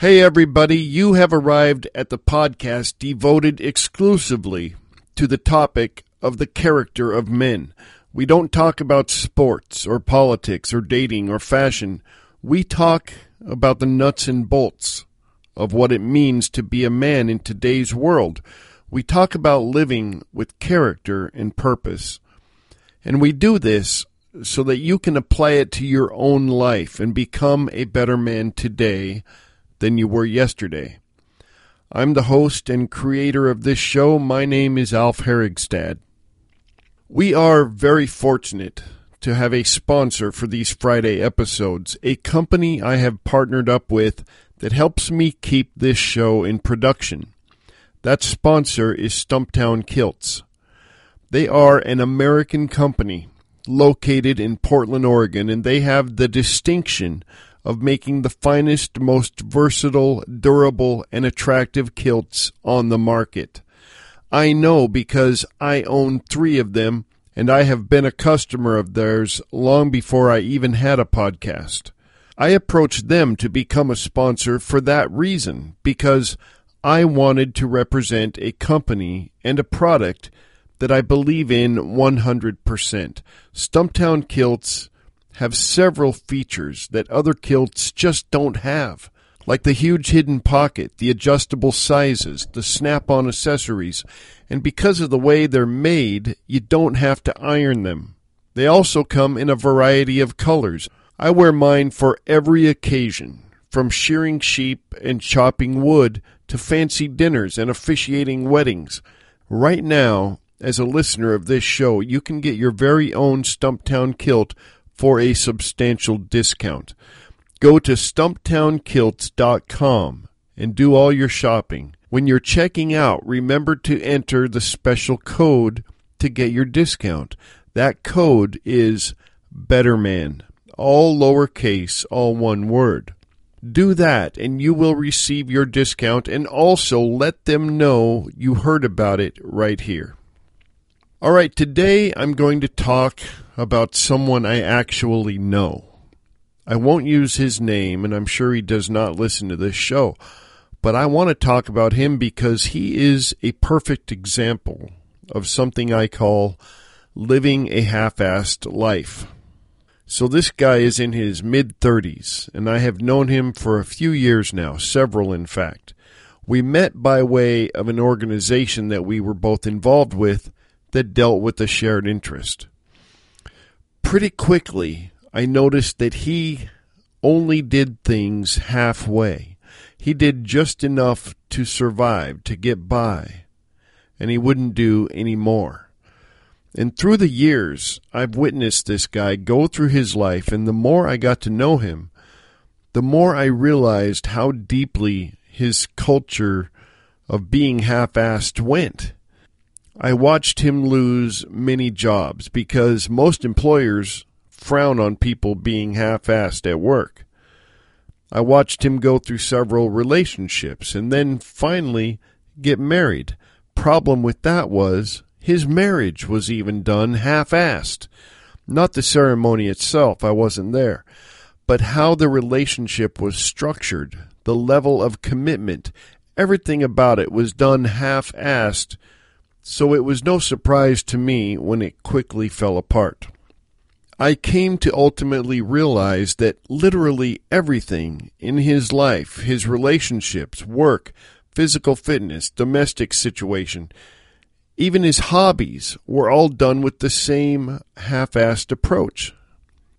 Hey, everybody, you have arrived at the podcast devoted exclusively to the topic of the character of men. We don't talk about sports or politics or dating or fashion. We talk about the nuts and bolts of what it means to be a man in today's world. We talk about living with character and purpose. And we do this so that you can apply it to your own life and become a better man today than you were yesterday. I'm the host and creator of this show. My name is Alf Herigstad. We are very fortunate to have a sponsor for these Friday episodes, a company I have partnered up with that helps me keep this show in production. That sponsor is Stumptown Kilts. They are an American company located in Portland, Oregon, and they have the distinction of making the finest, most versatile, durable, and attractive kilts on the market. I know because I own three of them, and I have been a customer of theirs long before I even had a podcast. I approached them to become a sponsor for that reason, because I wanted to represent a company and a product that I believe in 100%. Stumptown Kilts have several features that other kilts just don't have like the huge hidden pocket, the adjustable sizes, the snap on accessories, and because of the way they're made, you don't have to iron them. They also come in a variety of colors. I wear mine for every occasion, from shearing sheep and chopping wood to fancy dinners and officiating weddings. Right now, as a listener of this show, you can get your very own Stumptown kilt for a substantial discount. Go to stumptownkilts.com and do all your shopping. When you're checking out, remember to enter the special code to get your discount. That code is BETTERMAN, all lowercase, all one word. Do that and you will receive your discount and also let them know you heard about it right here. All right, today I'm going to talk about someone I actually know. I won't use his name, and I'm sure he does not listen to this show, but I want to talk about him because he is a perfect example of something I call living a half assed life. So this guy is in his mid 30s, and I have known him for a few years now, several in fact. We met by way of an organization that we were both involved with that dealt with a shared interest. Pretty quickly, I noticed that he only did things halfway. He did just enough to survive, to get by, and he wouldn't do any more. And through the years, I've witnessed this guy go through his life, and the more I got to know him, the more I realized how deeply his culture of being half assed went. I watched him lose many jobs because most employers frown on people being half assed at work. I watched him go through several relationships and then finally get married. Problem with that was his marriage was even done half assed. Not the ceremony itself, I wasn't there, but how the relationship was structured, the level of commitment, everything about it was done half assed, so it was no surprise to me when it quickly fell apart. I came to ultimately realize that literally everything in his life, his relationships, work, physical fitness, domestic situation, even his hobbies were all done with the same half assed approach.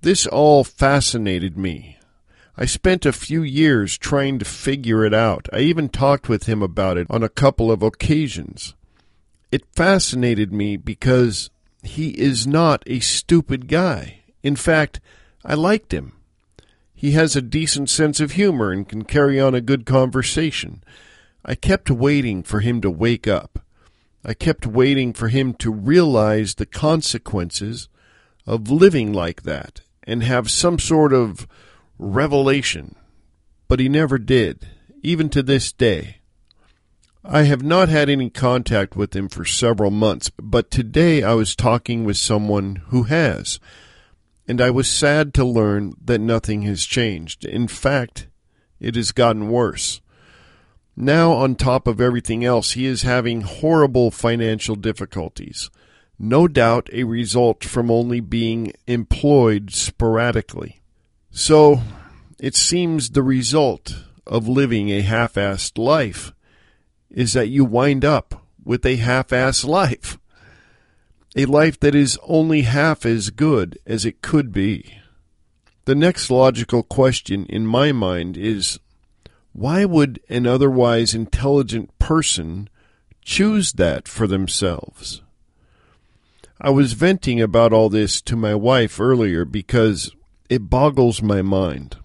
This all fascinated me. I spent a few years trying to figure it out. I even talked with him about it on a couple of occasions. It fascinated me because he is not a stupid guy. In fact, I liked him. He has a decent sense of humor and can carry on a good conversation. I kept waiting for him to wake up. I kept waiting for him to realize the consequences of living like that and have some sort of revelation. But he never did, even to this day. I have not had any contact with him for several months, but today I was talking with someone who has, and I was sad to learn that nothing has changed. In fact, it has gotten worse. Now, on top of everything else, he is having horrible financial difficulties. No doubt a result from only being employed sporadically. So, it seems the result of living a half assed life is that you wind up with a half assed life. A life that is only half as good as it could be. The next logical question in my mind is why would an otherwise intelligent person choose that for themselves? I was venting about all this to my wife earlier because it boggles my mind.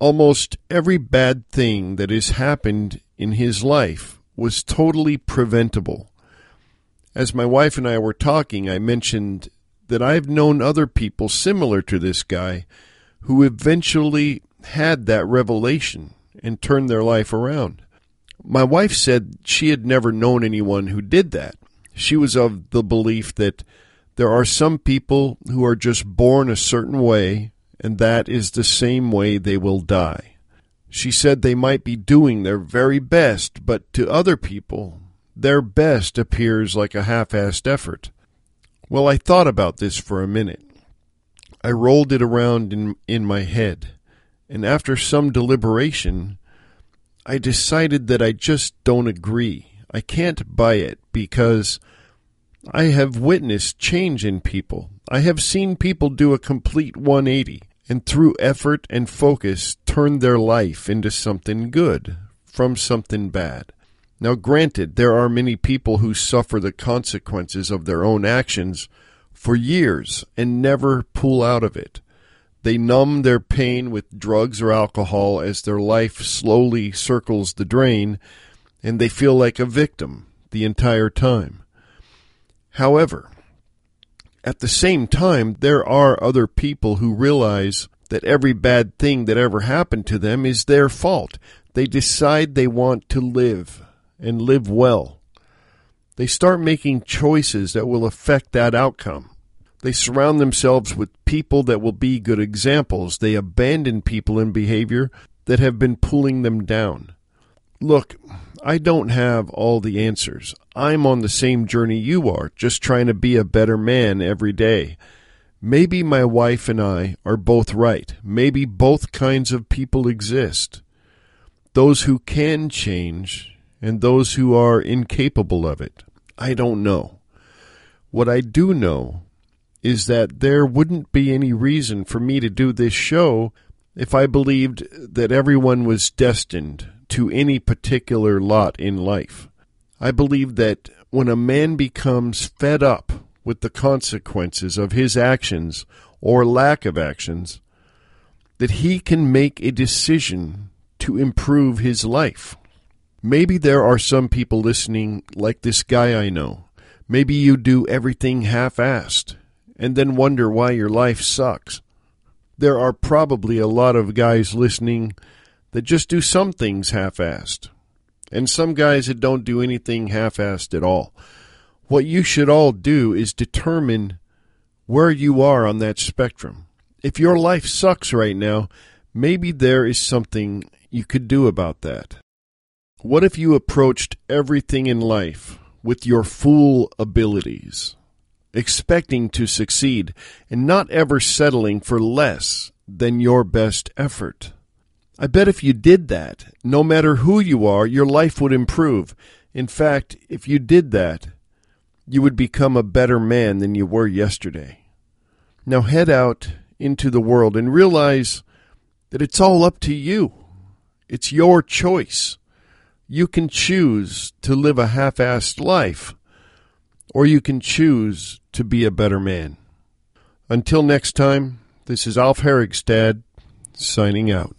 Almost every bad thing that has happened in his life was totally preventable. As my wife and I were talking, I mentioned that I've known other people similar to this guy who eventually had that revelation and turned their life around. My wife said she had never known anyone who did that. She was of the belief that there are some people who are just born a certain way, and that is the same way they will die. She said they might be doing their very best, but to other people, their best appears like a half assed effort. Well, I thought about this for a minute. I rolled it around in, in my head and after some deliberation, I decided that I just don't agree. I can't buy it because I have witnessed change in people. I have seen people do a complete 180 and through effort and focus turn their life into something good from something bad. Now, granted, there are many people who suffer the consequences of their own actions for years and never pull out of it. They numb their pain with drugs or alcohol as their life slowly circles the drain, and they feel like a victim the entire time. However, at the same time, there are other people who realize that every bad thing that ever happened to them is their fault. They decide they want to live and live well. They start making choices that will affect that outcome. They surround themselves with people that will be good examples. They abandon people in behavior that have been pulling them down. Look, I don't have all the answers. I'm on the same journey you are, just trying to be a better man every day. Maybe my wife and I are both right. Maybe both kinds of people exist. Those who can change and those who are incapable of it. I don't know. What I do know is that there wouldn't be any reason for me to do this show if I believed that everyone was destined to any particular lot in life. I believe that when a man becomes fed up with the consequences of his actions or lack of actions, that he can make a decision to improve his life. Maybe there are some people listening like this guy I know. Maybe you do everything half assed and then wonder why your life sucks. There are probably a lot of guys listening that just do some things half assed, and some guys that don't do anything half assed at all. What you should all do is determine where you are on that spectrum. If your life sucks right now, maybe there is something you could do about that. What if you approached everything in life with your full abilities? expecting to succeed, and not ever settling for less than your best effort. I bet if you did that, no matter who you are, your life would improve. In fact, if you did that, you would become a better man than you were yesterday. Now head out into the world and realize that it's all up to you. It's your choice. You can choose to live a half assed life, or you can choose to be a better man. Until next time, this is Alf Herigstad signing out.